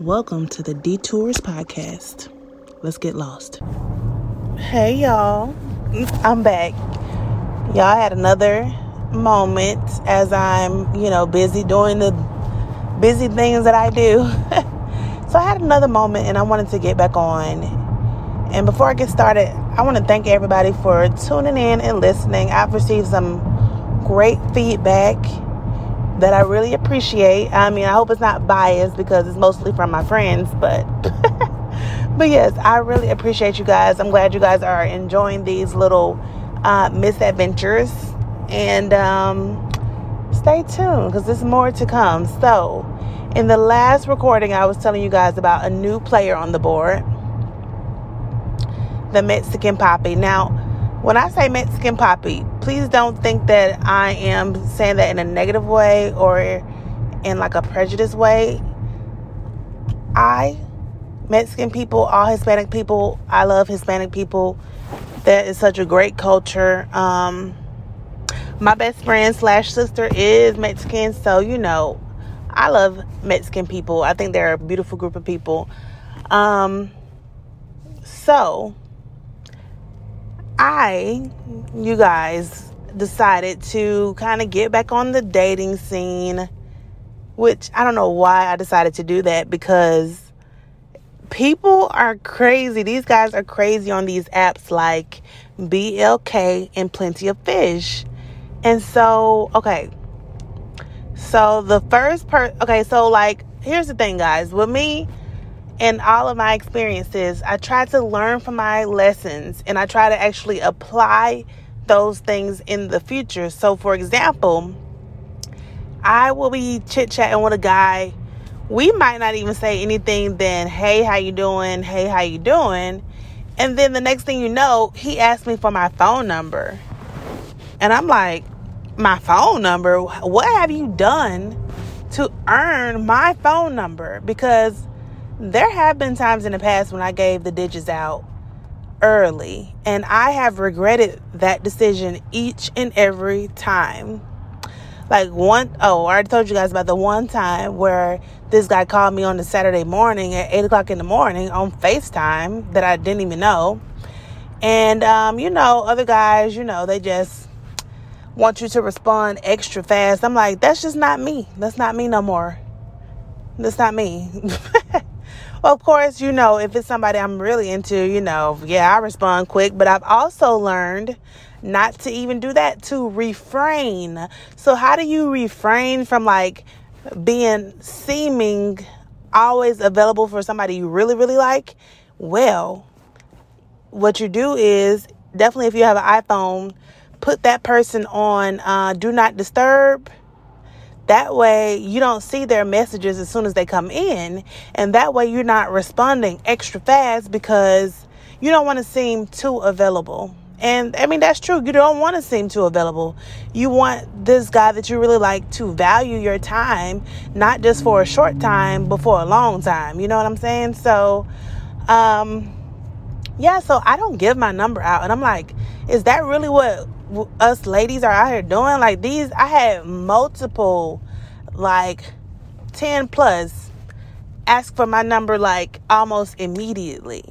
Welcome to the Detours Podcast. Let's get lost. Hey y'all, I'm back. Y'all had another moment as I'm, you know, busy doing the busy things that I do. so I had another moment and I wanted to get back on. And before I get started, I want to thank everybody for tuning in and listening. I've received some great feedback that I really appreciate. I mean, I hope it's not biased because it's mostly from my friends, but but yes, I really appreciate you guys. I'm glad you guys are enjoying these little uh, misadventures, and um, stay tuned because there's more to come. So, in the last recording, I was telling you guys about a new player on the board, the Mexican Papi. Now when I say Mexican Papi, please don't think that I am saying that in a negative way or in like a prejudiced way. I, Mexican people, all Hispanic people, I love Hispanic people. That is such a great culture. Um, my best friend slash sister is Mexican, so you know, I love Mexican people. I think they're a beautiful group of people. Um, so I, you guys, decided to kind of get back on the dating scene, which I don't know why I decided to do that because people are crazy. These guys are crazy on these apps like BLK and Plenty of Fish. And so, okay. So the first part, okay, so like, here's the thing, guys. With me, in all of my experiences, I try to learn from my lessons and I try to actually apply those things in the future. So, for example, I will be chit chatting with a guy. We might not even say anything then, hey, how you doing? Hey, how you doing? And then the next thing you know, he asked me for my phone number. And I'm like, my phone number? What have you done to earn my phone number? Because there have been times in the past when I gave the digits out early, and I have regretted that decision each and every time. Like one, oh, I already told you guys about the one time where this guy called me on the Saturday morning at 8 o'clock in the morning on FaceTime that I didn't even know. And, um, you know, other guys, you know, they just want you to respond extra fast. I'm like, that's just not me. That's not me no more. That's not me. Well, of course, you know, if it's somebody I'm really into, you know, yeah, I respond quick, but I've also learned not to even do that, to refrain. So, how do you refrain from like being seeming always available for somebody you really, really like? Well, what you do is definitely if you have an iPhone, put that person on uh, do not disturb that way, you don't see their messages as soon as they come in. And that way, you're not responding extra fast because you don't want to seem too available. And I mean, that's true. You don't want to seem too available. You want this guy that you really like to value your time, not just for a short time, but for a long time. You know what I'm saying? So, um, yeah, so I don't give my number out. And I'm like, is that really what us ladies are out here doing. Like these, I had multiple, like 10 plus, ask for my number like almost immediately.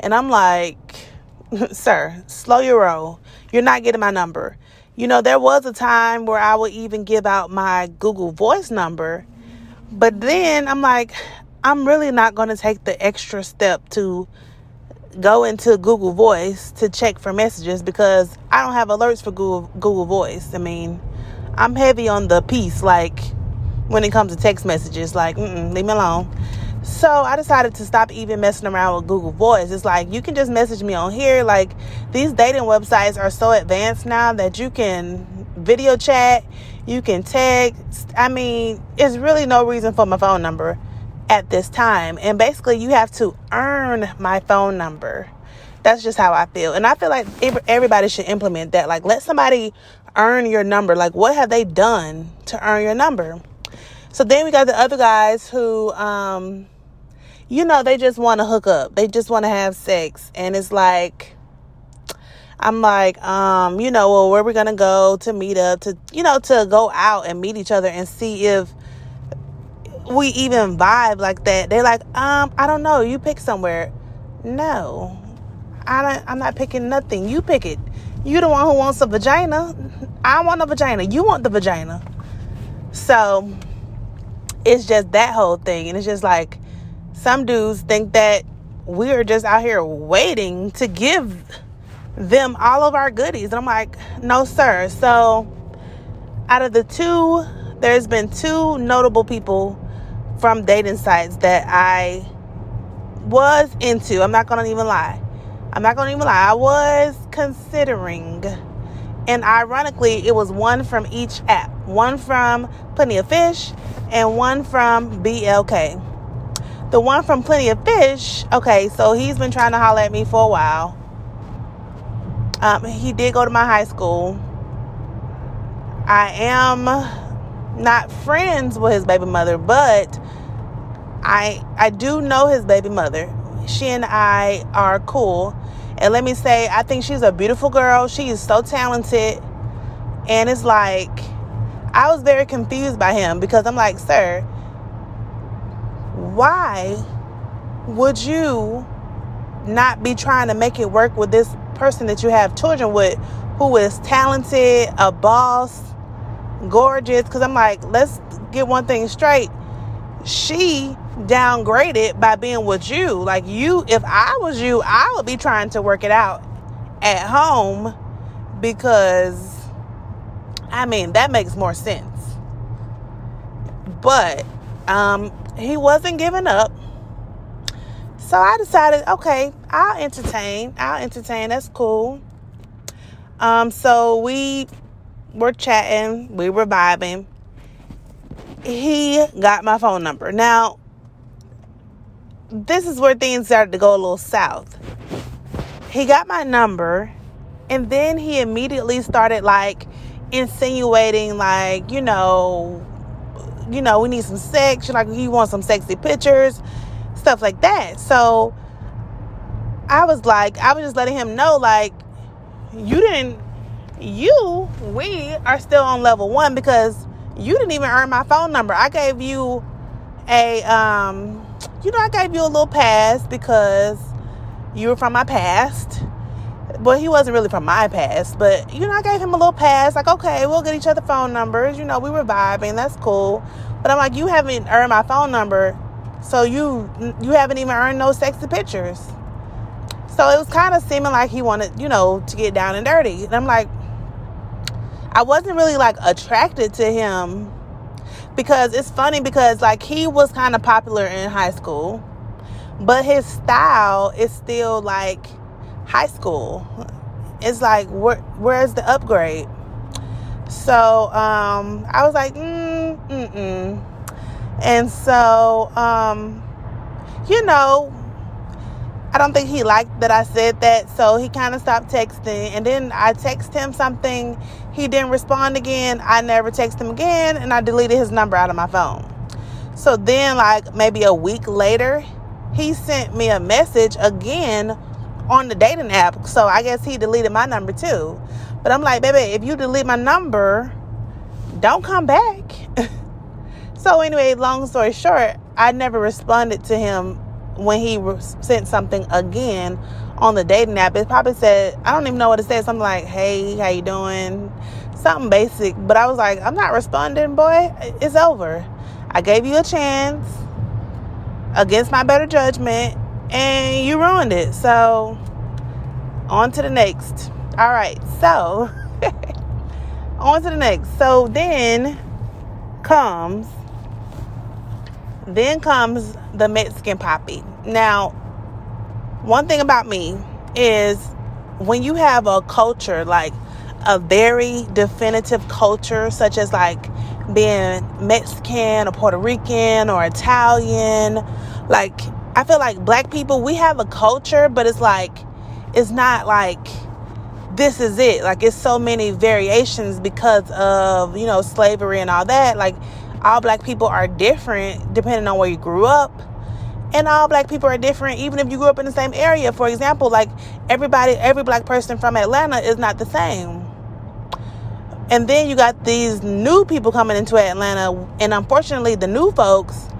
And I'm like, sir, slow your roll. You're not getting my number. You know, there was a time where I would even give out my Google Voice number. But then I'm like, I'm really not going to take the extra step to go into Google Voice to check for messages because I don't have alerts for Google Google Voice. I mean, I'm heavy on the piece like when it comes to text messages like leave me alone. So I decided to stop even messing around with Google Voice. It's like you can just message me on here. Like these dating websites are so advanced now that you can video chat, you can text. I mean, it's really no reason for my phone number at this time. And basically, you have to earn my phone number. That's just how I feel. And I feel like everybody should implement that. Like, let somebody earn your number. Like, what have they done to earn your number? So then we got the other guys who, um, you know, they just want to hook up. They just want to have sex. And it's like, I'm like, um, you know, well, where we gonna go to meet up to, you know, to go out and meet each other and see if we even vibe like that. They're like, um, I don't know. You pick somewhere. No, I don't. I'm not picking nothing. You pick it. You the one who wants a vagina. I want a vagina. You want the vagina. So it's just that whole thing, and it's just like some dudes think that we are just out here waiting to give them all of our goodies. And I'm like, no, sir. So out of the two, there's been two notable people from dating sites that I was into. I'm not gonna even lie. I'm not gonna even lie. I was considering, and ironically, it was one from each app. One from Plenty of Fish, and one from BLK. The one from Plenty of Fish, okay, so he's been trying to holler at me for a while. Um, he did go to my high school. I am not friends with his baby mother, but I I do know his baby mother. She and I are cool. And let me say, I think she's a beautiful girl. She is so talented. And it's like I was very confused by him because I'm like, "Sir, why would you not be trying to make it work with this person that you have children with who is talented, a boss, gorgeous? Because I'm like, let's get one thing straight. She downgraded by being with you. Like, you, if I was you, I would be trying to work it out at home because, I mean, that makes more sense. But um, he wasn't giving up. So I decided, okay, I'll entertain. I'll entertain. That's cool. Um, so we were chatting, we were vibing. He got my phone number. Now, this is where things started to go a little south. He got my number, and then he immediately started like insinuating, like, you know, you know, we need some sex. Like he wants some sexy pictures, stuff like that. So I was like, I was just letting him know, like, you didn't, you, we are still on level one because you didn't even earn my phone number. I gave you a, um, you know, I gave you a little pass because you were from my past. But he wasn't really from my past. But, you know, I gave him a little pass. Like, okay, we'll get each other phone numbers. You know, we were vibing. That's cool. But I'm like, you haven't earned my phone number. So you you haven't even earned no sexy pictures. So it was kind of seeming like he wanted, you know, to get down and dirty. And I'm like, I wasn't really like attracted to him because it's funny because like he was kind of popular in high school, but his style is still like high school. It's like where, where's the upgrade? So um, I was like, mm, mm-mm. And so, um, you know, I don't think he liked that I said that, so he kind of stopped texting. And then I text him something, he didn't respond again. I never text him again, and I deleted his number out of my phone. So then, like maybe a week later, he sent me a message again on the dating app. So I guess he deleted my number too. But I'm like, baby, if you delete my number, don't come back. so anyway, long story short, I never responded to him when he sent something again on the dating app. It probably said, I don't even know what it said. Something like, "Hey, how you doing?" Something basic. But I was like, I'm not responding, boy. It's over. I gave you a chance against my better judgment, and you ruined it. So on to the next. All right, so on to the next. So then comes then comes the Mexican papi. Now, one thing about me is when you have a culture like a very definitive culture such as like being Mexican or Puerto Rican or Italian, like I feel like black people we have a culture but it's like it's not like this is it. Like it's so many variations because of, you know, slavery and all that. Like all black people are different depending on where you grew up. And all black people are different even if you grew up in the same area. For example, like everybody every black person from Atlanta is not the same. And then you got these new people coming into Atlanta and unfortunately the new folks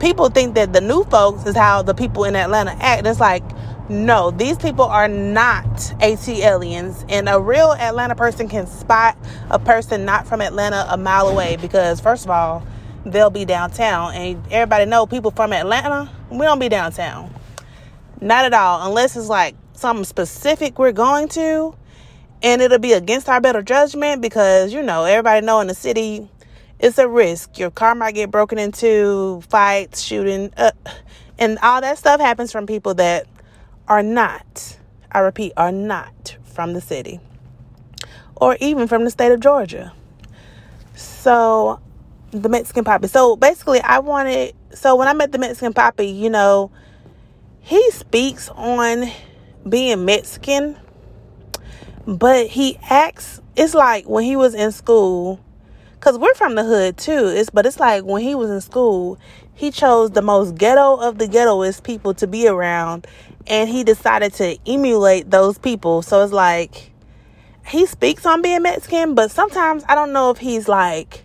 people think that the new folks is how the people in Atlanta act. It's like, no, these people are not ATLiens. And a real Atlanta person can spot a person not from Atlanta a mile away because, first of all, they'll be downtown. And everybody know people from Atlanta, we don't be downtown. Not at all, unless it's like something specific we're going to. And it'll be against our better judgment because, you know, everybody know in the city, it's a risk. Your car might get broken into, fights, shooting, uh, and all that stuff happens from people that are not, I repeat, are not from the city or even from the state of Georgia. So, the Mexican Papi. So, basically, I wanted, so when I met the Mexican Papi, you know, he speaks on being Mexican, but he acts, it's like when he was in school, because we're from the hood too, it's, but it's like when he was in school, he chose the most ghetto of the ghettoest people to be around and he decided to emulate those people. So it's like he speaks on being Mexican, but sometimes I don't know if he's like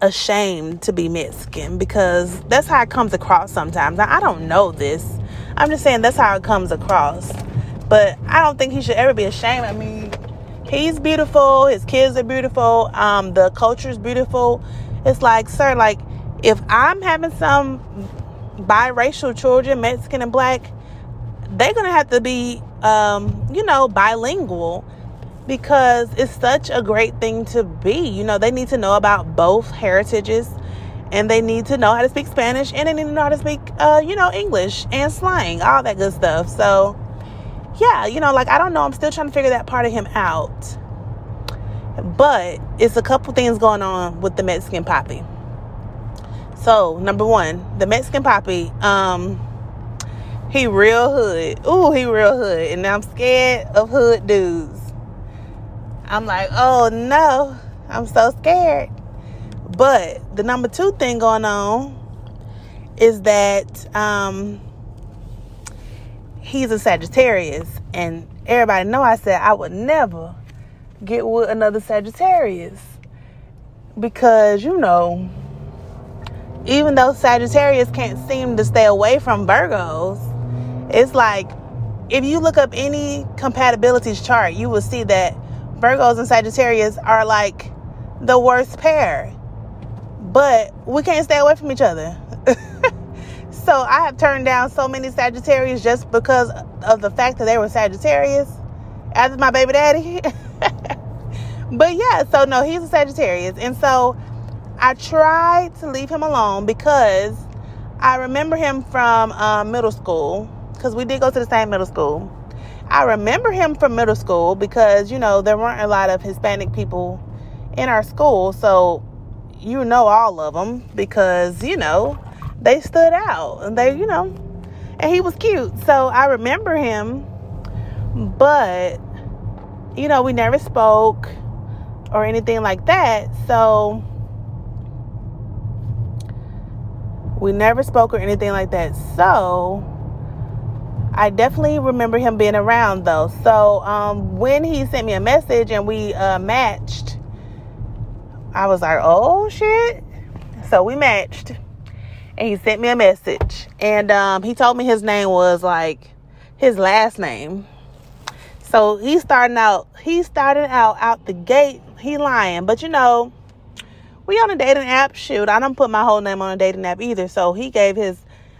ashamed to be Mexican because that's how it comes across sometimes. Now, I don't know this. I'm just saying that's how it comes across. But I don't think he should ever be ashamed. I mean, he's beautiful, his kids are beautiful, um, the culture is beautiful. It's like, sir, like if I'm having some biracial children, Mexican and black, they're gonna have to be um, you know bilingual because it's such a great thing to be you know they need to know about both heritages and they need to know how to speak spanish and they need to know how to speak uh, you know english and slang all that good stuff so yeah you know like i don't know i'm still trying to figure that part of him out but it's a couple things going on with the mexican papi. so number one the mexican papi, um he real hood. Ooh, he real hood. And I'm scared of hood dudes. I'm like, oh no, I'm so scared. But the number two thing going on is that um, he's a Sagittarius. And everybody know I said I would never get with another Sagittarius. Because, you know, even though Sagittarius can't seem to stay away from Virgos, it's like if you look up any compatibilities chart, you will see that Virgos and Sagittarius are like the worst pair. But we can't stay away from each other. so I have turned down so many Sagittarius just because of the fact that they were Sagittarius after my baby daddy. but yeah, so no, he's a Sagittarius. And so I tried to leave him alone because I remember him from uh, middle school because we did go to the same middle school. I remember him from middle school because, you know, there weren't a lot of Hispanic people in our school. So you know all of them because, you know, they stood out and they, you know, and he was cute. So I remember him, but, you know, we never spoke or anything like that. So we never spoke or anything like that. So I definitely remember him being around though. So um, when he sent me a message and we uh, matched, I was like, oh shit. So we matched. And he sent me a message. And um, he told me his name was like his last name. So he's starting out, he started out out the gate. He lying. But you know, we on a dating app. Shoot, I don't put my whole name on a dating app either. So he gave his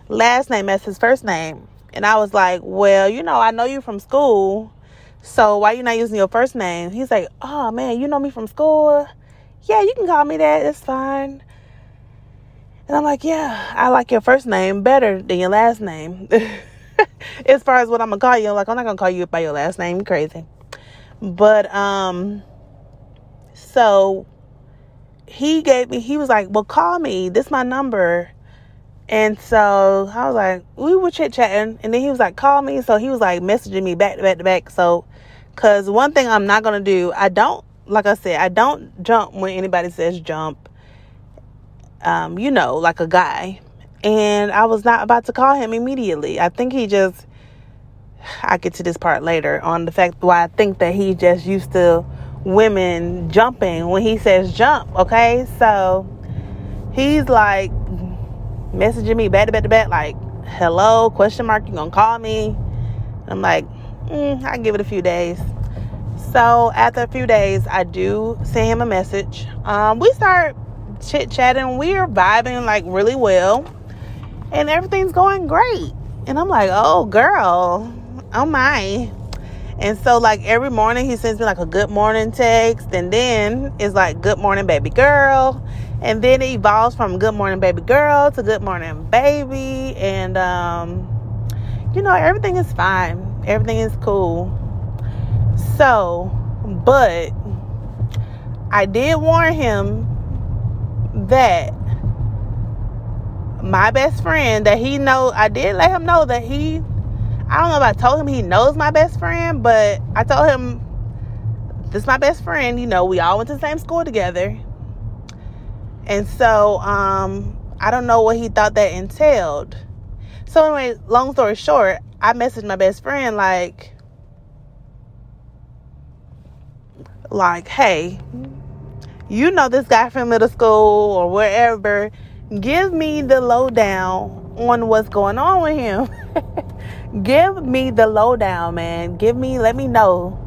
last name as his first name. And I was like, well, you know, I know you from school. So why you not using your first name? He's like, oh man, you know me from school? Yeah, you can call me that. It's fine. And I'm like, yeah, I like your first name better than your last name. as far as what I'm gonna call you, I'm like I'm not gonna call you by your last name. You're crazy. But um, so he gave me. He was like, well, call me. This is my number. And so I was like, we were chit chatting, and then he was like, call me. So he was like messaging me back to back to back. So, cause one thing I'm not gonna do, I don't, like I said, I don't jump when anybody says jump. Um, you know, like a guy. And I was not about to call him immediately. I think he just, I get to this part later on the fact why I think that he just used to women jumping when he says jump. Okay, so he's like messaging me back to back to back, like, hello, question mark, you gonna call me? And I'm like, mm, I give it a few days. So after a few days, I do send him a message. Um, we start chit chatting. We are vibing like really well, and everything's going great. And I'm like, oh girl, oh my. And so like every morning he sends me like a good morning text, and then it's like good morning baby girl, and then it evolves from good morning baby girl to good morning baby, and um, you know everything is fine, everything is cool. So, but I did warn him that my best friend that he know I did let him know that he I don't know if I told him he knows my best friend, but I told him this is my best friend, you know, we all went to the same school together. And so um I don't know what he thought that entailed. So anyway, long story short, I messaged my best friend like like, hey, you know this guy from middle school or wherever. Give me the lowdown on what's going on with him. Give me the lowdown, man. Give me, let me know.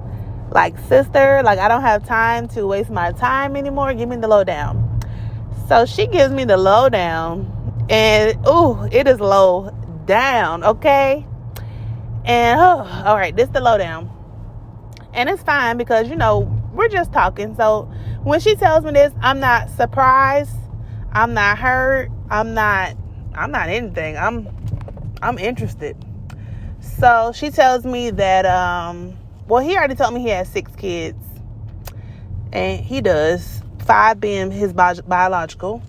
Like, sister, like, I don't have time to waste my time anymore. Give me the lowdown. So she gives me the lowdown, and ooh, it is low down, okay? And oh, all right, this the lowdown. And it's fine because you know we're just talking. So when she tells me this, I'm not surprised. I'm not hurt. I'm not I'm not anything. I'm I'm interested. So she tells me that um well he already told me he has six kids. And he does. Five being his bi- biological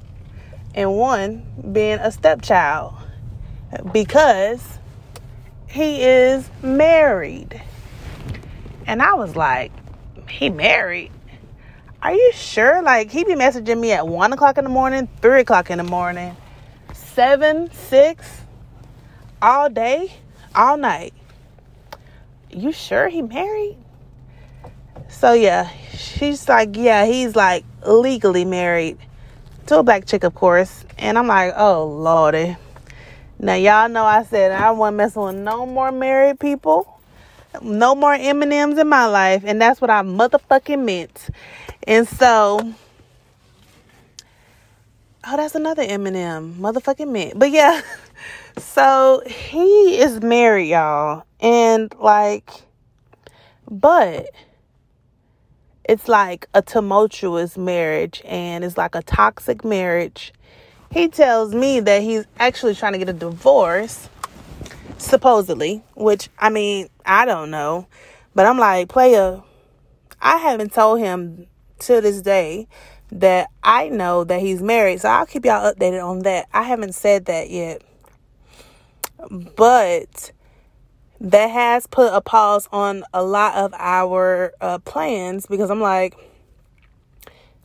and one being a stepchild because he is married. And I was like, he married. Are you sure? Like he be messaging me at one o'clock in the morning, three o'clock in the morning, seven, six, all day, all night. You sure he married? So yeah, she's like, yeah, he's like legally married to a black chick, of course. And I'm like, oh lordy. Now y'all know I said I wasn't messing with no more married people no more M&Ms in my life. And that's what I motherfucking meant. And so, oh, that's another M&M. Motherfucking mint. But yeah, so he is married, y'all. And like, but it's like a tumultuous marriage and it's like a toxic marriage. He tells me that he's actually trying to get a divorce supposedly, which I mean, I don't know. But I'm like, player, I haven't told him to this day that I know that he's married. So I'll keep y'all updated on that. I haven't said that yet. But that has put a pause on a lot of our uh, plans because I'm like,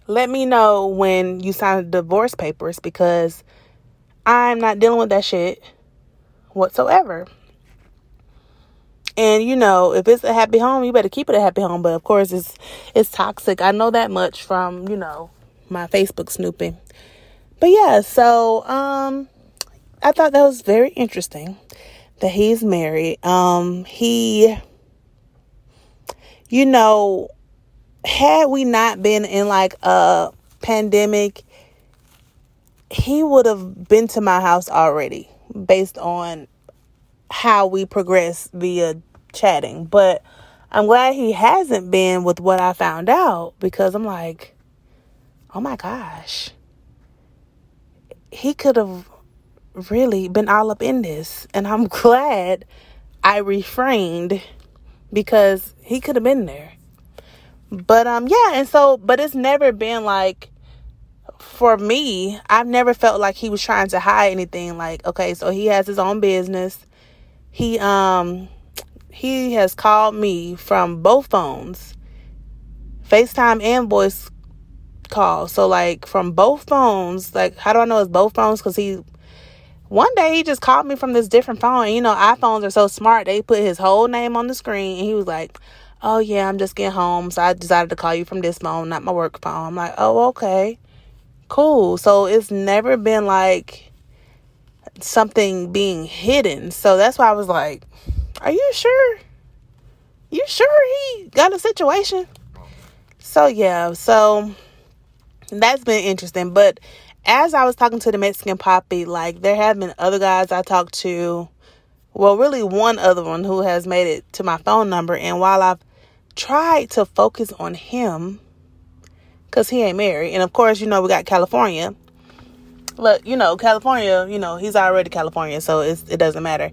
let me know when you sign the divorce papers because I'm not dealing with that shit whatsoever. And you know, if it's a happy home, you better keep it a happy home. But of course, it's it's toxic. I know that much from you know my Facebook snooping. But yeah, so um, I thought that was very interesting that he's married. Um, he, you know, had we not been in like a pandemic, he would have been to my house already based on how we progress via chatting. But I'm glad he hasn't been with what I found out because I'm like, oh my gosh. He could have really been all up in this. And I'm glad I refrained because he could have been there. But um yeah, and so but it's never been like for me, I've never felt like he was trying to hide anything. Like, okay, so he has his own business. He um he has called me from both phones, FaceTime and voice call. So like from both phones, like how do I know it's both phones? Because he one day he just called me from this different phone. You know, iPhones are so smart; they put his whole name on the screen, and he was like, "Oh yeah, I'm just getting home, so I decided to call you from this phone, not my work phone." I'm like, "Oh okay." cool. So it's never been like something being hidden. So that's why I was like, Are you sure? You sure he got a situation? So yeah, so that's been interesting. But as I was talking to the Mexican Papi, like there have been other guys I talked to. Well, really one other one who has made it to my phone number. And while I've tried to focus on him, because he ain't married, and of course, you know, we got California. Look, you know, California, you know, he's already California, so it doesn't matter.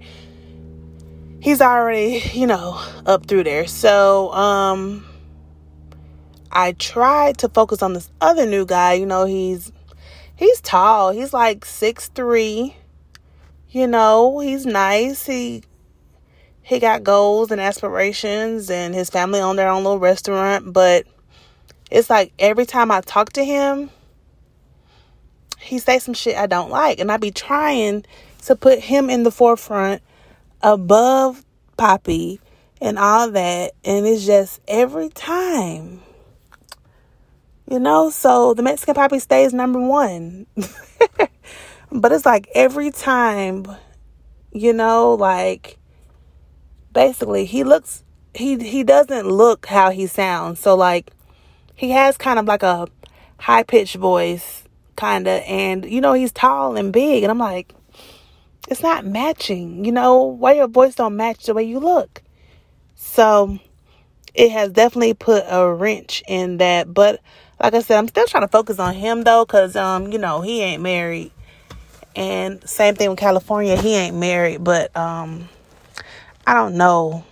He's already, you know, up through there. So, um, I tried to focus on this other new guy. You know, he's he's tall. He's like six three. You know, he's nice. He he got goals and aspirations and his family own their own little restaurant, but it's like every time I talk to him, he say some shit I don't like. And I be trying to put him in the forefront above Papi and all that. And it's just every time you know, so the Mexican Papi stays number one. but it's like every time, you know, like basically he looks he he doesn't look how he sounds. So like he has kind of like a high pitched voice kind of and you know he's tall and big and I'm like it's not matching. You know, why your voice don't match the way you look. So it has definitely put a wrench in that, but like I said, I'm still trying to focus on him though, cause um, you know, he ain't married. And same thing with California, he ain't married, but um I don't know.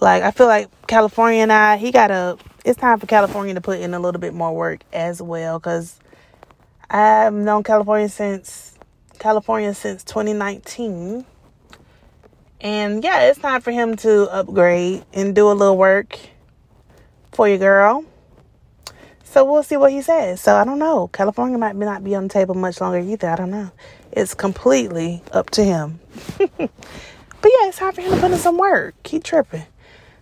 Like I feel like California and I, he gotta it's time for California to put in a little bit more work as well, cause I've known California since California since 2019. And yeah, it's time for him to upgrade and do a little work for your girl. So we'll see what he says. So I don't know. California might not be on the table much longer either. I don't know. It's completely up to him. but yeah, it's time for him to put in some work. Keep tripping.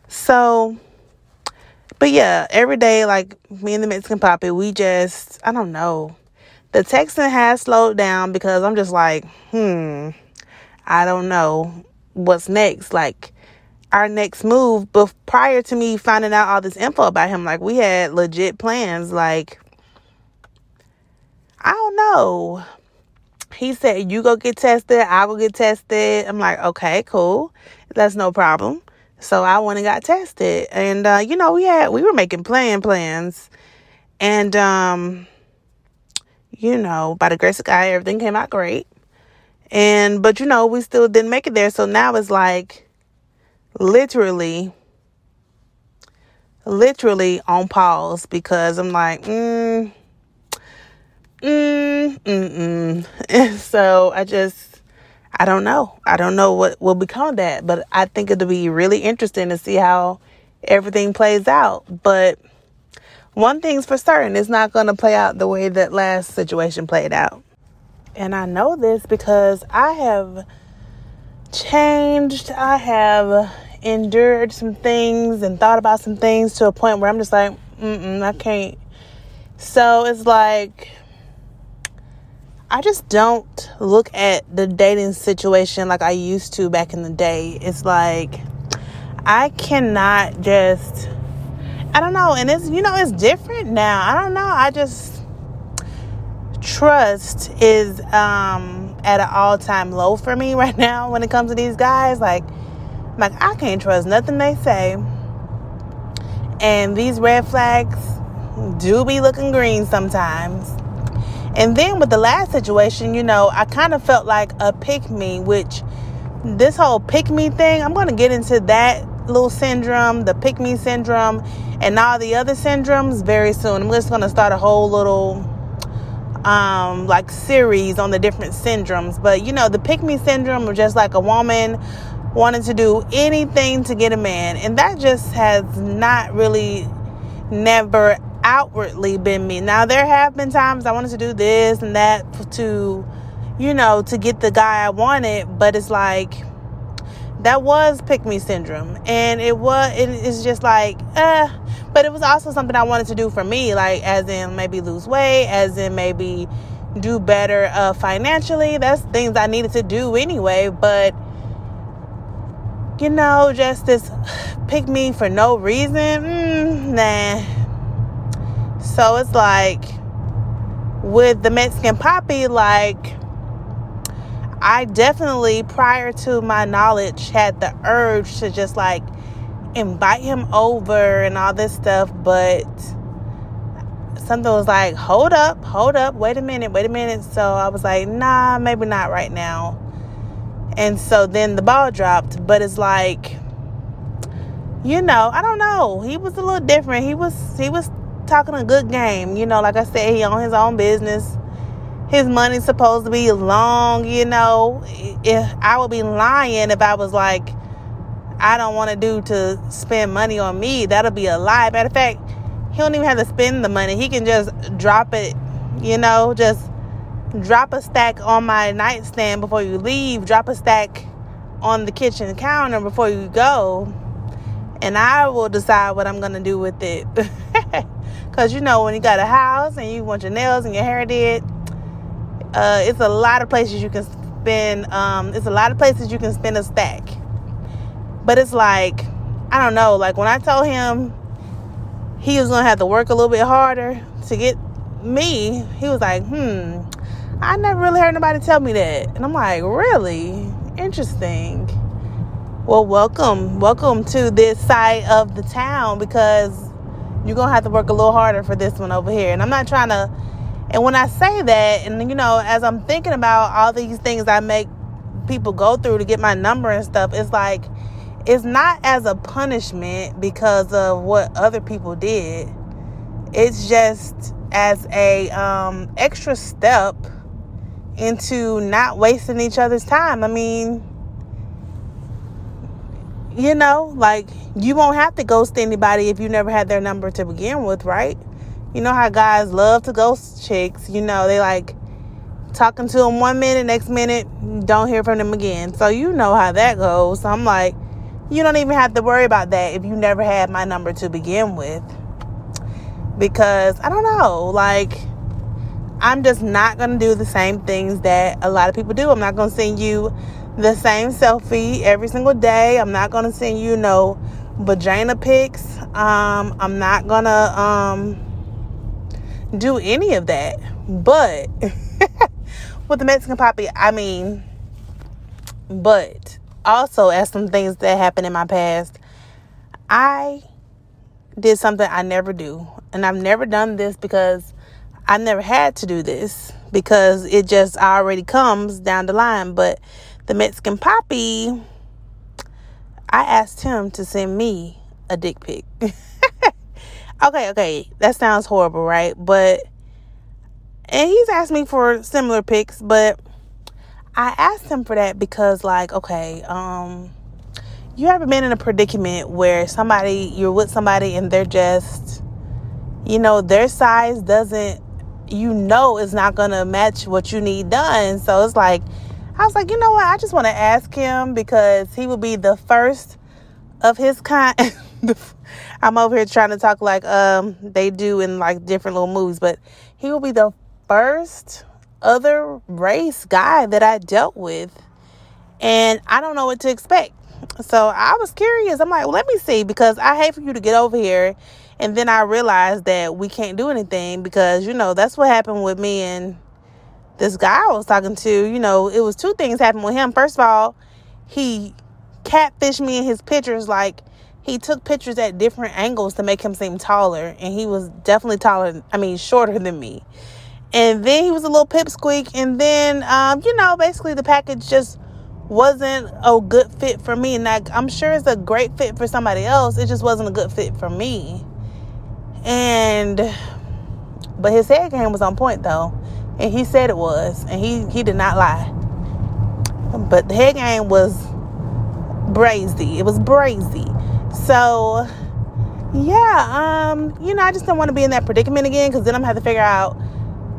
So, but yeah, every day, like me and the Mexican Papi, we just, I don't know. The texting has slowed down because I'm just like, hmm, I don't know what's next. Like, our next move. But prior to me finding out all this info about him, like we had legit plans. Like, I don't know. He said, You go get tested, I'll get tested. I'm like, Okay, cool. That's no problem. So I went and got tested. And uh, you know, we had we were making plan plans. And um, you know, by the grace of God, everything came out great. And but you know, we still didn't make it there. So now it's like literally literally on pause because I'm like, mm, mm, mm, mm. so I just, I don't know. I don't know what will become of that, but I think it'll be really interesting to see how everything plays out. But one thing's for certain, it's not going to play out the way that last situation played out. And I know this because I have changed. I have endured some things and thought about some things to a point where I'm just like, mm I can't. So it's like, I just don't look at the dating situation like I used to back in the day. It's like, I cannot just, I don't know. And it's, you know, it's different now. I don't know. I just, trust is, um, at an all time low for me right now when it comes to these guys. Like, like I can't trust nothing they say. And these red flags do be looking green sometimes. And then with the last situation, you know, I kind of felt like a pick me, which this whole pick me thing, I'm going to get into that little syndrome, the pick me syndrome, and all the other syndromes very soon. I'm just going to start a whole little um, like series on the different syndromes. But you know, the pick me syndrome of just like a woman wanting to do anything to get a man, and that just has not really never outwardly been me. Now there have been times I wanted to do this and that to you know, to get the guy I wanted, but it's like that was pick me syndrome and it was it is just like uh but it was also something I wanted to do for me like as in maybe lose weight as in maybe do better uh, financially. That's things I needed to do anyway. But you know, just this pick me for no reason, mm, nah. So it's like with the Mexican papi, like I definitely, prior to my knowledge, had the urge to just like invite him over and all this stuff, but something was like, hold up, hold up, wait a minute, wait a minute. So I was like, nah, maybe not right now. And so then the ball dropped, but it's like, you know, I don't know. He was a little different. He was he was talking a good game. You know, like I said, he on his own business. His money's supposed to be long, you know. If I would be lying if I was like, I don't want to do to spend money on me. That'll be a lie. Matter of fact, he don't even have to spend the money. He can just drop it, you know, just drop a stack on my nightstand before you leave, drop a stack on the kitchen counter before you go, and I will decide what I'm going to do with it. Because, you know, when you got a house and you want your nails and your hair did, uh, it's a lot of places you can spend, um, it's a lot of places you can spend a stack. But it's like, I don't know, like when I told him he was to have to work a little bit harder to get me, he was like, hmm, I never really heard nobody tell me that. And I'm like, really? Interesting. Well, welcome. Welcome to this side of the town because you're to have to work a little harder for this one over here. And I'm not trying to, and when I say that, and you know, as I'm thinking about all these things I make people go through to get my number and stuff, it's like, it's not as a punishment because of what other people did. It's just as a um, extra step into not wasting each other's time. I mean, you know, like you won't have to ghost anybody if you never had their number to begin with, right? You know how guys love to ghost chicks. You know, they like talking to them one minute, next minute, don't hear from them again. So you know how that goes. So I'm like, you don't even have to worry about that if you never had my number to begin with. Because I don't know, like I'm just not going to do the same things that a lot of people do. I'm not going to send you the same selfie every single day. I'm not going to send you no vagina pics. Um, I'm not going to um, do any of that. But with the Mexican papi, I mean, but also as some things that happened in my past, I did something I never do. And I've never done this because I never had to do this because it just already comes down the line. But the Mexican Papi, I asked him to send me a dick pic. okay, okay, that sounds horrible, right? But and he's asked me for similar pics, but I asked him for that because like, okay, um you ever been in a predicament where somebody you're with somebody and they're just you know, their size doesn't you know is not to match what you need done. So it's like, I was like, you know what? I just want to ask him because he will be the first of his kind. I'm over here trying to talk like um they do in like different little movies, but he will be the first other race guy that I dealt with. And I don't know what to expect. So I was curious. I'm like, well, let me see because I hate for you to get over here and then I realized that we can't do anything because, you know, that's what happened with me and this guy I was talking to. You know, it was two things happened with him. First of all, he catfished me in his pictures. Like, he took pictures at different angles to make him seem taller. And he was definitely taller, I mean, shorter than me. And then he was a little pipsqueak. And then, um, you know, basically the package just wasn't a good fit for me. And I, I'm sure it's a great fit for somebody else. It just wasn't a good fit for me. And but his head game was on point though. And he said it was. And he, he did not lie. But the head game was brazy. It was brazy. So yeah, um, you know, I just don't want to be in that predicament again because then I'm gonna have to figure out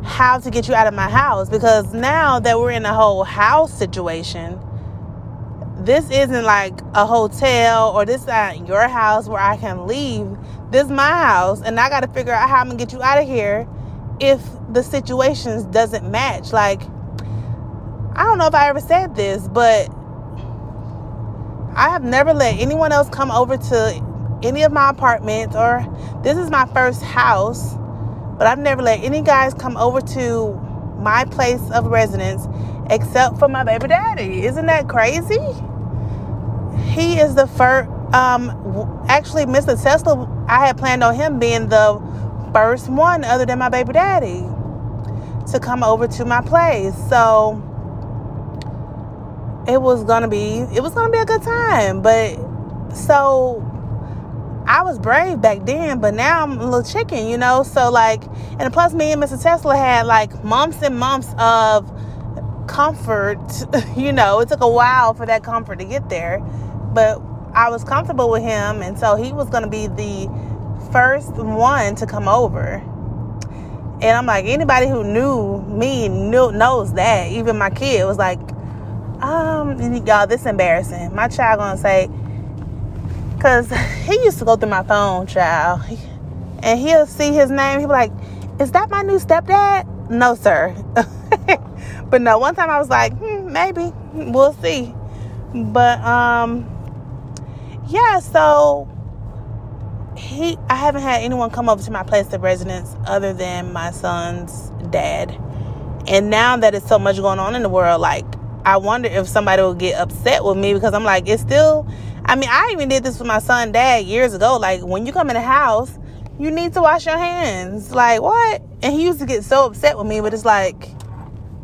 how to get you out of my house because now that we're in a whole house situation, this isn't like a hotel or this isn't your house where I can leave. This is my house, and I got to figure out how I'm gonna get you out of here if the situations doesn't match. Like, I don't know if I ever said this, but I have never let anyone else come over to any of my apartments or this is my first house, but I've never let any guys come over to my place of residence except for my baby daddy. Isn't that crazy? He is the first um actually Mr. Tesla I had planned on him being the first one other than my baby daddy to come over to my place. So it was gonna be it was gonna be a good time. But so I was brave back then, but now I'm a little chicken, you know. So like, and plus me and Mr. Tesla had like months and months of comfort. you know, it took a while for that comfort to get there, but I was comfortable with him, and so he was gonna be the first one to come over. And I'm like, anybody who knew me knew, knows that. Even my kid was like, um, y'all, this embarrassing. My child gonna say, cause he used to go through my phone, child, and he'll see his name. He'll be like, "Is that my new stepdad?" No, sir. but no, one time I was like, hmm, maybe we'll see. But um, yeah. So he, I haven't had anyone come over to my place of residence other than my son's dad. And now that it's so much going on in the world, like I wonder if somebody will get upset with me because I'm like, it's still. I mean, I even did this with my son, dad, years ago. Like, when you come in the house, you need to wash your hands. Like, what? And he used to get so upset with me, but it's like,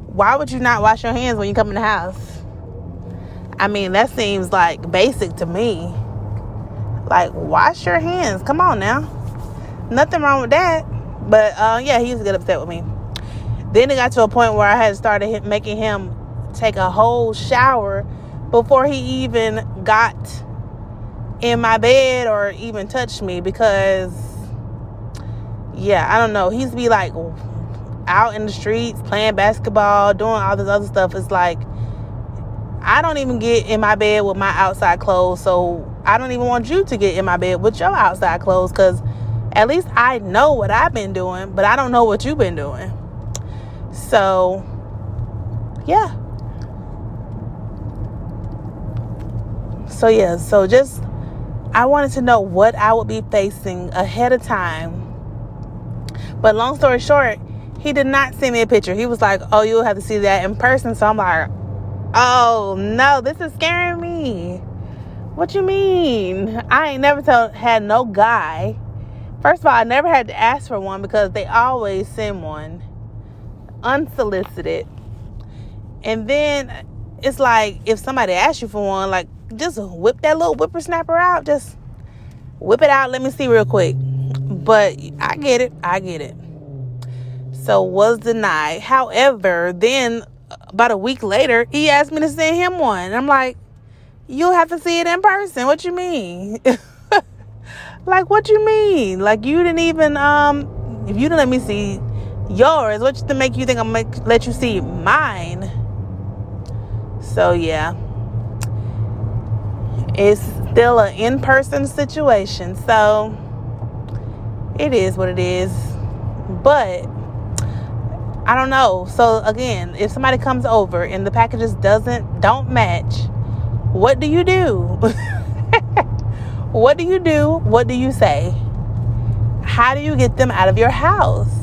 why would you not wash your hands when you come in the house? I mean, that seems like basic to me. Like, wash your hands. Come on now. Nothing wrong with that. But uh, yeah, he used to get upset with me. Then it got to a point where I had started making him take a whole shower before he even got in my bed or even touch me because yeah, I don't know. He's be like out in the streets playing basketball, doing all this other stuff. It's like I don't even get in my bed with my outside clothes, so I don't even want you to get in my bed with your outside clothes cuz at least I know what I've been doing, but I don't know what you've been doing. So, yeah. So, yeah, so just I wanted to know what I would be facing ahead of time. But long story short, he did not send me a picture. He was like, "Oh, you'll have to see that in person." So I'm like, "Oh no, this is scaring me." What you mean? I ain't never told had no guy. First of all, I never had to ask for one because they always send one unsolicited. And then it's like if somebody asks you for one, like just whip that little whippersnapper out. Just whip it out. Let me see real quick. But I get it. I get it. So was denied. However, then about a week later, he asked me to send him one. I'm like, you'll have to see it in person. What you mean? like what you mean? Like you didn't even um if you didn't let me see yours, what's to make you think I'm gonna let you see mine? So yeah it's still an in person situation. So it is what it is. But I don't know. So again, if somebody comes over and the packages doesn't don't match, what do you do? what do you do? What do you say? How do you get them out of your house?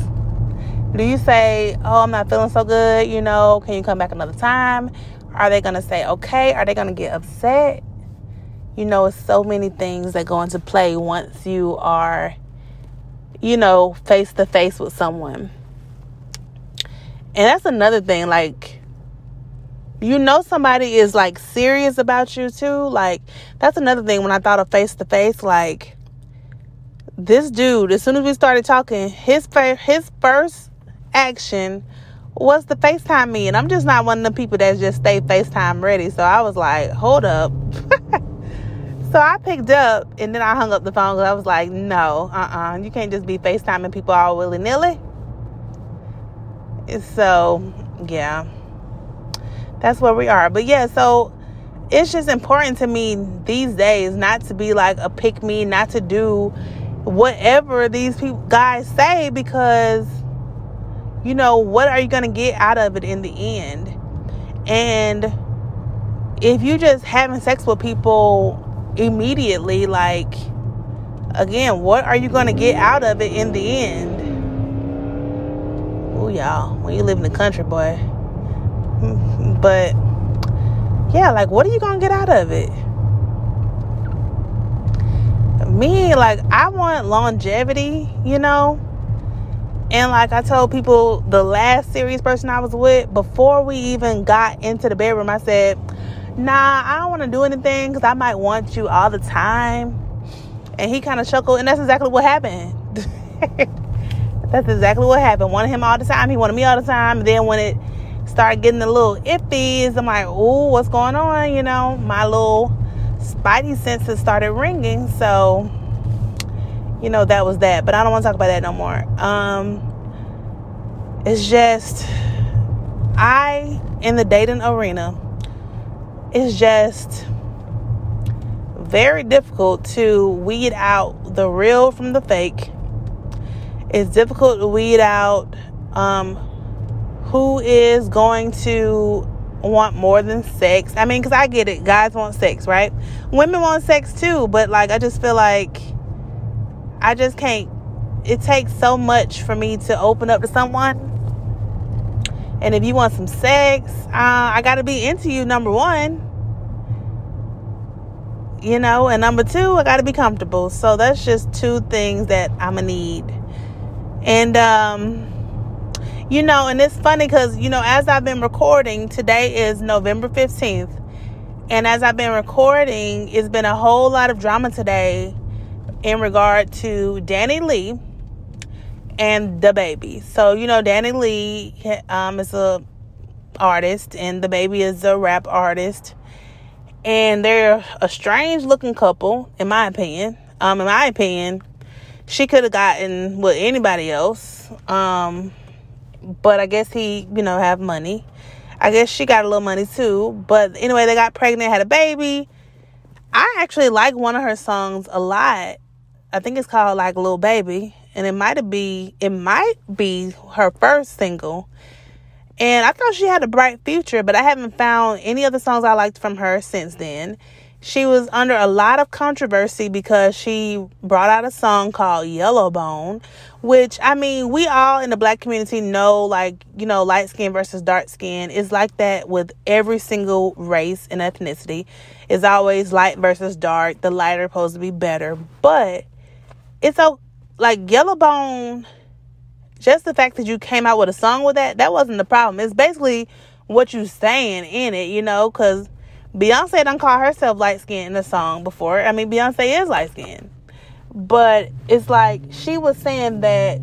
Do you say, "Oh, I'm not feeling so good, you know, can you come back another time?" Are they going to say, "Okay"? Are they going to get upset? You know, it's so many things that go into play once you are, you know, face to face with someone. And that's another thing, like, you know, somebody is like serious about you too. Like, that's another thing when I thought of face to face, like, this dude, as soon as we started talking, his, his first action was to FaceTime me. And I'm just not one of the people that just stay FaceTime ready. So I was like, hold up. So I picked up and then I hung up the phone because I was like, no, uh uh-uh, uh you can't just be FaceTiming people all willy nilly. So, yeah, that's where we are. But yeah, so it's just important to me these days not to be like a pick me, not to do whatever these people guys say because you know, what are you going to get out of it in the end? And if you just having sex with people immediately, like, again, what are you going to get out of it in the end? Oh, y'all, when you live in the country, boy. But yeah, like, what are you going to get out of it? Me, like, I want longevity, you know? And like I told people, the last serious person I was with, before we even got into the bedroom, I said, nah, I don't want to do anything because I might want you all the time. And he kind of chuckled, and that's exactly what happened. that's exactly what happened. Wanted him all the time. He wanted me all the time. Then when it started getting a little iffy, I'm like, ooh, what's going on? You know, my little spidey senses started ringing. So you know, that was that. But I don't want to talk about that no more. Um, it's just, I, in the dating arena, it's just very difficult to weed out the real from the fake. It's difficult to weed out um, who is going to want more than sex. I mean, because I get it. Guys want sex, right? Women want sex too, but like, I just feel like I just can't. It takes so much for me to open up to someone. And if you want some sex, uh, I got to be into you, number one. You know, and number two, I got to be comfortable. So that's just two things that I'm going to need. And, um, you know, and it's funny because, you know, as I've been recording, today is November 15th. And as I've been recording, it's been a whole lot of drama today in regard to DaniLeigh and DaBaby. So you know, DaniLeigh um, is a artist, and the baby is a rap artist, and they're a strange looking couple, in my opinion. Um, in my opinion, she could have gotten with anybody else. Um, but I guess he, you know, have money. I guess she got a little money too. But anyway, they got pregnant, had a baby. I actually like one of her songs a lot. I think it's called like Little Baby, and it might be it might be her first single. And I thought she had a bright future, but I haven't found any other songs I liked from her since then. She was under a lot of controversy because she brought out a song called Yellowbone, which I mean, we all in the black community know, like, you know, light skin versus dark skin is like that with every single race and ethnicity. It's always light versus dark. The lighter supposed to be better. But it's like Yellowbone. Just the fact that you came out with a song with that, that wasn't the problem. It's basically what you saying in it, you know, because Beyonce don't call herself light skinned in the song before. I mean, Beyonce is light skinned. But it's like she was saying that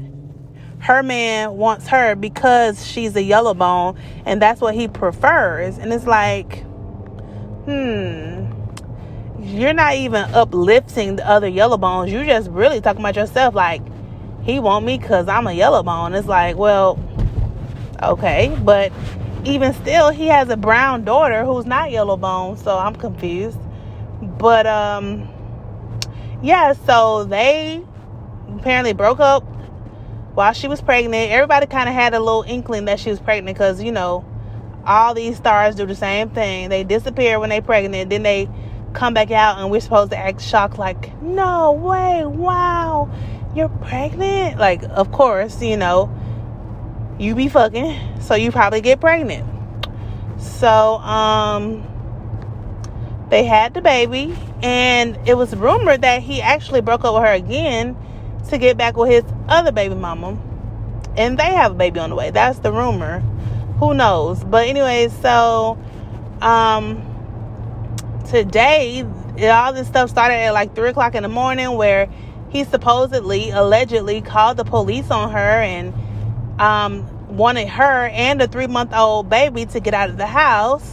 her man wants her because she's a yellow bone and that's what he prefers. And it's like, hmm, you're not even uplifting the other yellow bones. You're just really talking about yourself like he want me because I'm a yellow bone. It's like, well, okay, but even still, he has a brown daughter who's not yellow bone, so I'm confused. But um, yeah, so they apparently broke up while she was pregnant. Everybody kind of had a little inkling that she was pregnant because you know all these stars do the same thing. They disappear when they're pregnant, then they come back out and we're supposed to act shocked like no way wow you're pregnant? Like of course you know you be fucking so you probably get pregnant. So um they had the baby and it was rumored that he actually broke up with her again to get back with his other baby mama and they have a baby on the way. That's the rumor. Who knows? But anyway so um today, all this stuff started at like three o'clock in the morning, where he supposedly, allegedly, called the police on her and um, wanted her and a three month old baby to get out of the house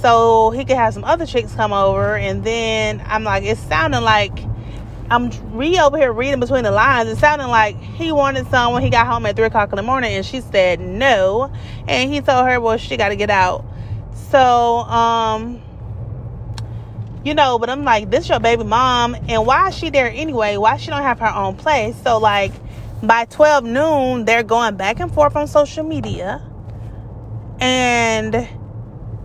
so he could have some other chicks come over. And then I'm like, it's sounding like I'm re over here reading between the lines. It sounded like he wanted some when he got home at three o'clock in the morning, and she said no. And he told her, well, she got to get out. So, um, you know, but I'm like, this your baby mom, and why is she there anyway? Why she don't have her own place? So like, by 12 noon, they're going back and forth on social media. And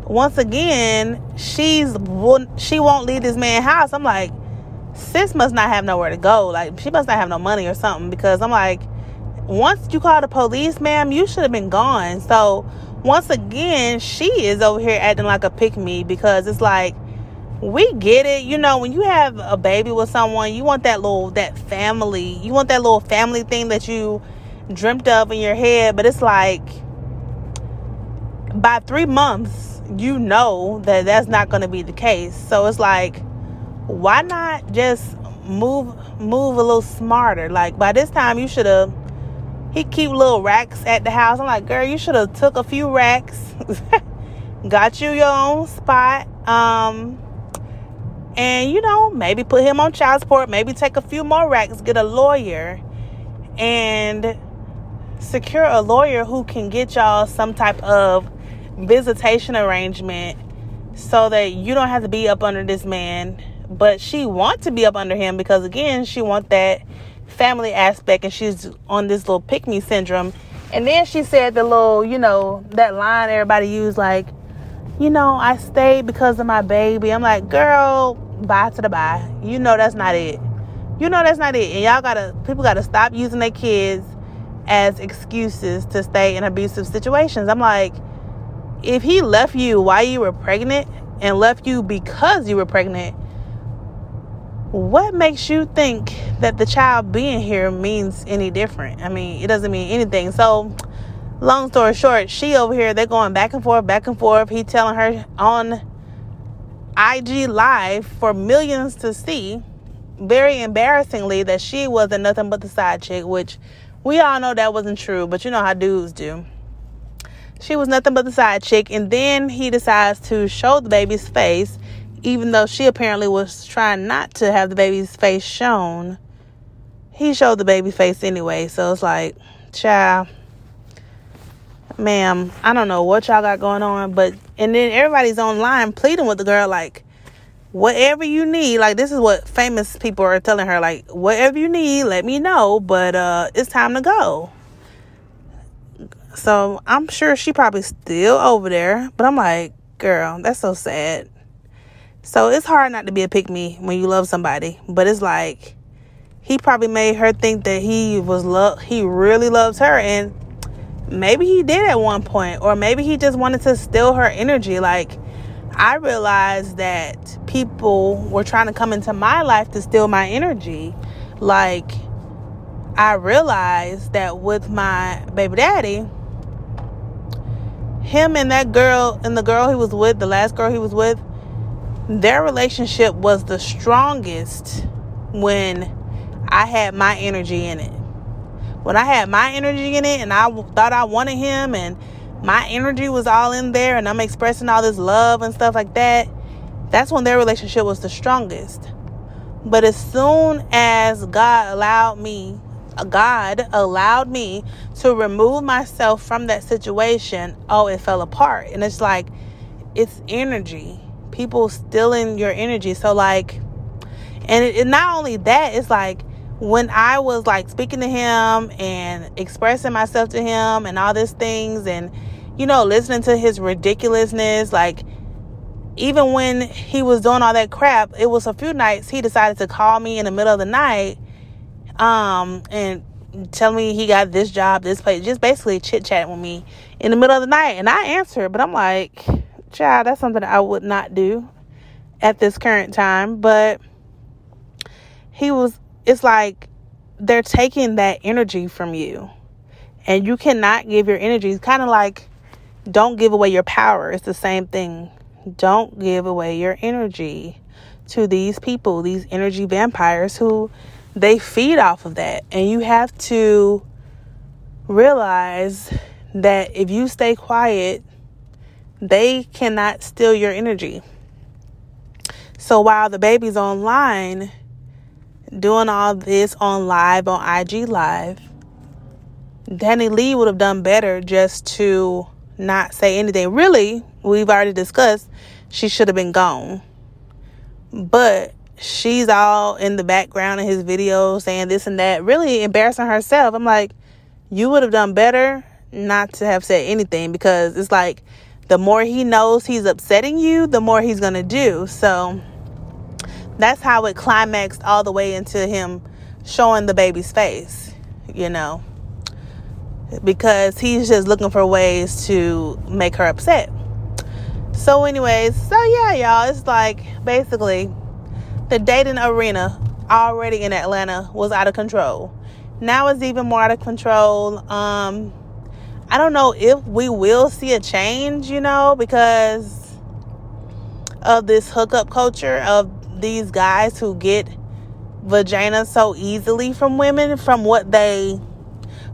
once again, she's she won't leave this man's house. I'm like, sis must not have nowhere to go. Like she must not have no money or something because I'm like, once you call the police, ma'am, you should have been gone. So once again, she is over here acting like a pick me because it's like we get it. You know, when you have a baby with someone, you want that little that family. You want that little family thing that you dreamt of in your head, but it's like by 3 months, you know that that's not going to be the case. So it's like why not just move move a little smarter? Like by this time you should have he keep little racks at the house. I'm like, girl, you should have took a few racks, got you your own spot, um, and you know maybe put him on child support. Maybe take a few more racks, get a lawyer, and secure a lawyer who can get y'all some type of visitation arrangement so that you don't have to be up under this man but she wants to be up under him because again she wants that family aspect and she's on this little pick me syndrome and then she said the little you know that line everybody use like you know i stayed because of my baby i'm like girl bye to the bye you know that's not it you know that's not it and y'all gotta people gotta stop using their kids as excuses to stay in abusive situations i'm like if he left you while you were pregnant and left you because you were pregnant what makes you think that the child being here means any different? I mean, it doesn't mean anything. So, long story short, she over here, they're going back and forth, back and forth. He telling her on IG Live for millions to see, very embarrassingly, that she wasn't nothing but the side chick, which we all know that wasn't true, but you know how dudes do. She was nothing but the side chick, and then he decides to show the baby's face even though she apparently was trying not to have the baby's face shown, he showed the baby face anyway. So it's like, child, ma'am, I don't know what y'all got going on, but and then everybody's online pleading with the girl like, whatever you need. Like this is what famous people are telling her, like, whatever you need, let me know. But uh, it's time to go. So I'm sure she probably still over there, but I'm like, girl, that's so sad. So it's hard not to be a pick me when you love somebody. But it's like he probably made her think that he was love he really loves her and maybe he did at one point or maybe he just wanted to steal her energy like I realized that people were trying to come into my life to steal my energy like I realized that with my baby daddy him and that girl and the girl he was with the last girl he was with their relationship was the strongest when I had my energy in it. When I had my energy in it and I thought I wanted him and my energy was all in there and I'm expressing all this love and stuff like that, that's when their relationship was the strongest. But as soon as God allowed me, God allowed me to remove myself from that situation, oh, it fell apart. And it's like, it's energy people stealing your energy. So like, and it, it, not only that, it's like when I was like speaking to him and expressing myself to him and all these things, and you know, listening to his ridiculousness, like even when he was doing all that crap, it was a few nights he decided to call me in the middle of the night, um, and tell me he got this job, this place, just basically chit chatting with me in the middle of the night, and I answered, but I'm like child, that's something I would not do at this current time. But he was, it's like they're taking that energy from you. And you cannot give your energy. It's kind of like don't give away your power. It's the same thing. Don't give away your energy to these people, these energy vampires who they feed off of that. And you have to realize that if you stay quiet they cannot steal your energy. So while DaBaby's online doing all this on live on IG live, DaniLeigh would have done better just to not say anything. Really, we've already discussed she should have been gone. But she's all in the background in his video saying this and that, really embarrassing herself. I'm like, you would have done better not to have said anything because it's like the more he knows he's upsetting you, the more he's going to do. So that's how it climaxed all the way into him showing the baby's face, you know, because he's just looking for ways to make her upset. So, anyways, so yeah, y'all, it's like basically the dating arena already in Atlanta was out of control. Now it's even more out of control. Um, I don't know if we will see a change, you know, because of this hookup culture of these guys who get vagina so easily from women from what they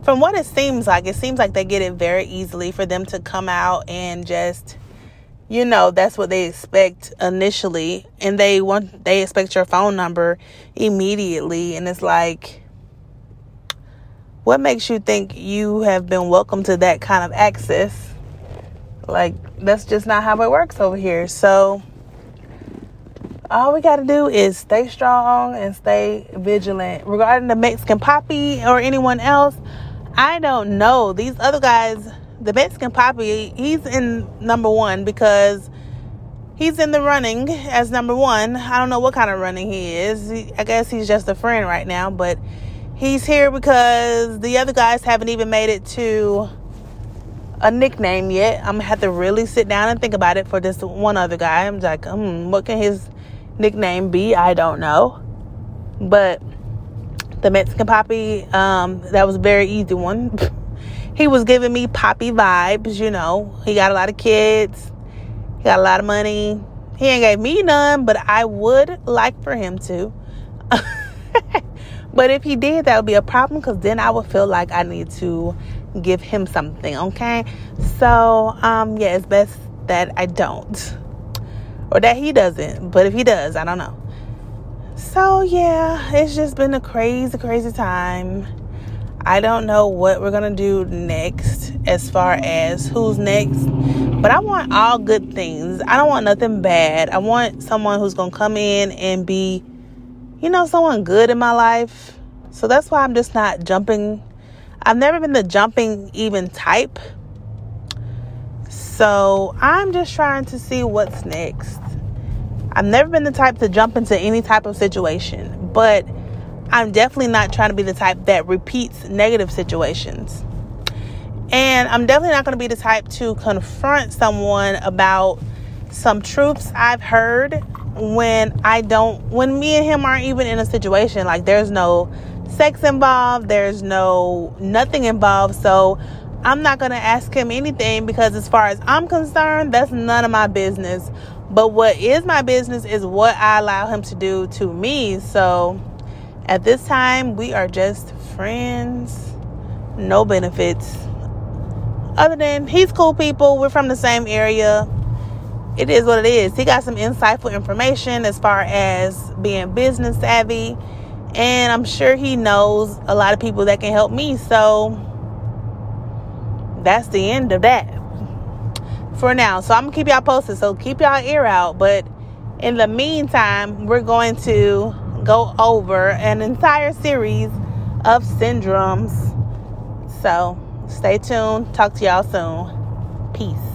from what it seems like it seems like they get it very easily for them to come out and just you know that's what they expect initially. And they want they expect your phone number immediately. And it's like what makes you think you have been welcome to that kind of access? Like that's just not how it works over here. So all we got to do is stay strong and stay vigilant regarding the mexican Papi or anyone else i don't know these other guys the Mexican Papi, he's in number one because he's in the running as number one. I don't know what kind of running he is. I guess he's just a friend right now, but he's here because the other guys haven't even made it to a nickname yet. I'm gonna have to really sit down and think about it for this one other guy. I'm like, hmm, what can his nickname be? I don't know. But the Mexican Papi, um, that was a very easy one. he was giving me papi vibes, you know. He got a lot of kids, he got a lot of money. He ain't gave me none, but I would like for him to. but if he did, that would be a problem because then I would feel like I need to give him something, okay? So, um, yeah, it's best that I don't. Or that he doesn't. But if he does, I don't know. So, yeah, it's just been a crazy, crazy time. I don't know what we're going to do next as far as who's next, but I want all good things. I don't want nothing bad. I want someone who's going to come in and be, you know, someone good in my life. So that's why I'm just not jumping. I've never been the jumping even type. So I'm just trying to see what's next. I've never been the type to jump into any type of situation, but I'm definitely not trying to be the type that repeats negative situations. And I'm definitely not going to be the type to confront someone about some truths I've heard when I don't, when me and him aren't even in a situation. Like there's no sex involved, there's no nothing involved. So I'm not going to ask him anything because, as far as I'm concerned, that's none of my business. But what is my business is what I allow him to do to me. So at this time, we are just friends, no benefits. Other than he's cool people, we're from the same area. It is what it is. He got some insightful information as far as being business savvy, and I'm sure he knows a lot of people that can help me. So that's the end of that for now. So I'm gonna keep y'all posted. So keep y'all ear out. But in the meantime, we're going to go over an entire series of syndromes. So stay tuned. Talk to y'all soon. Peace.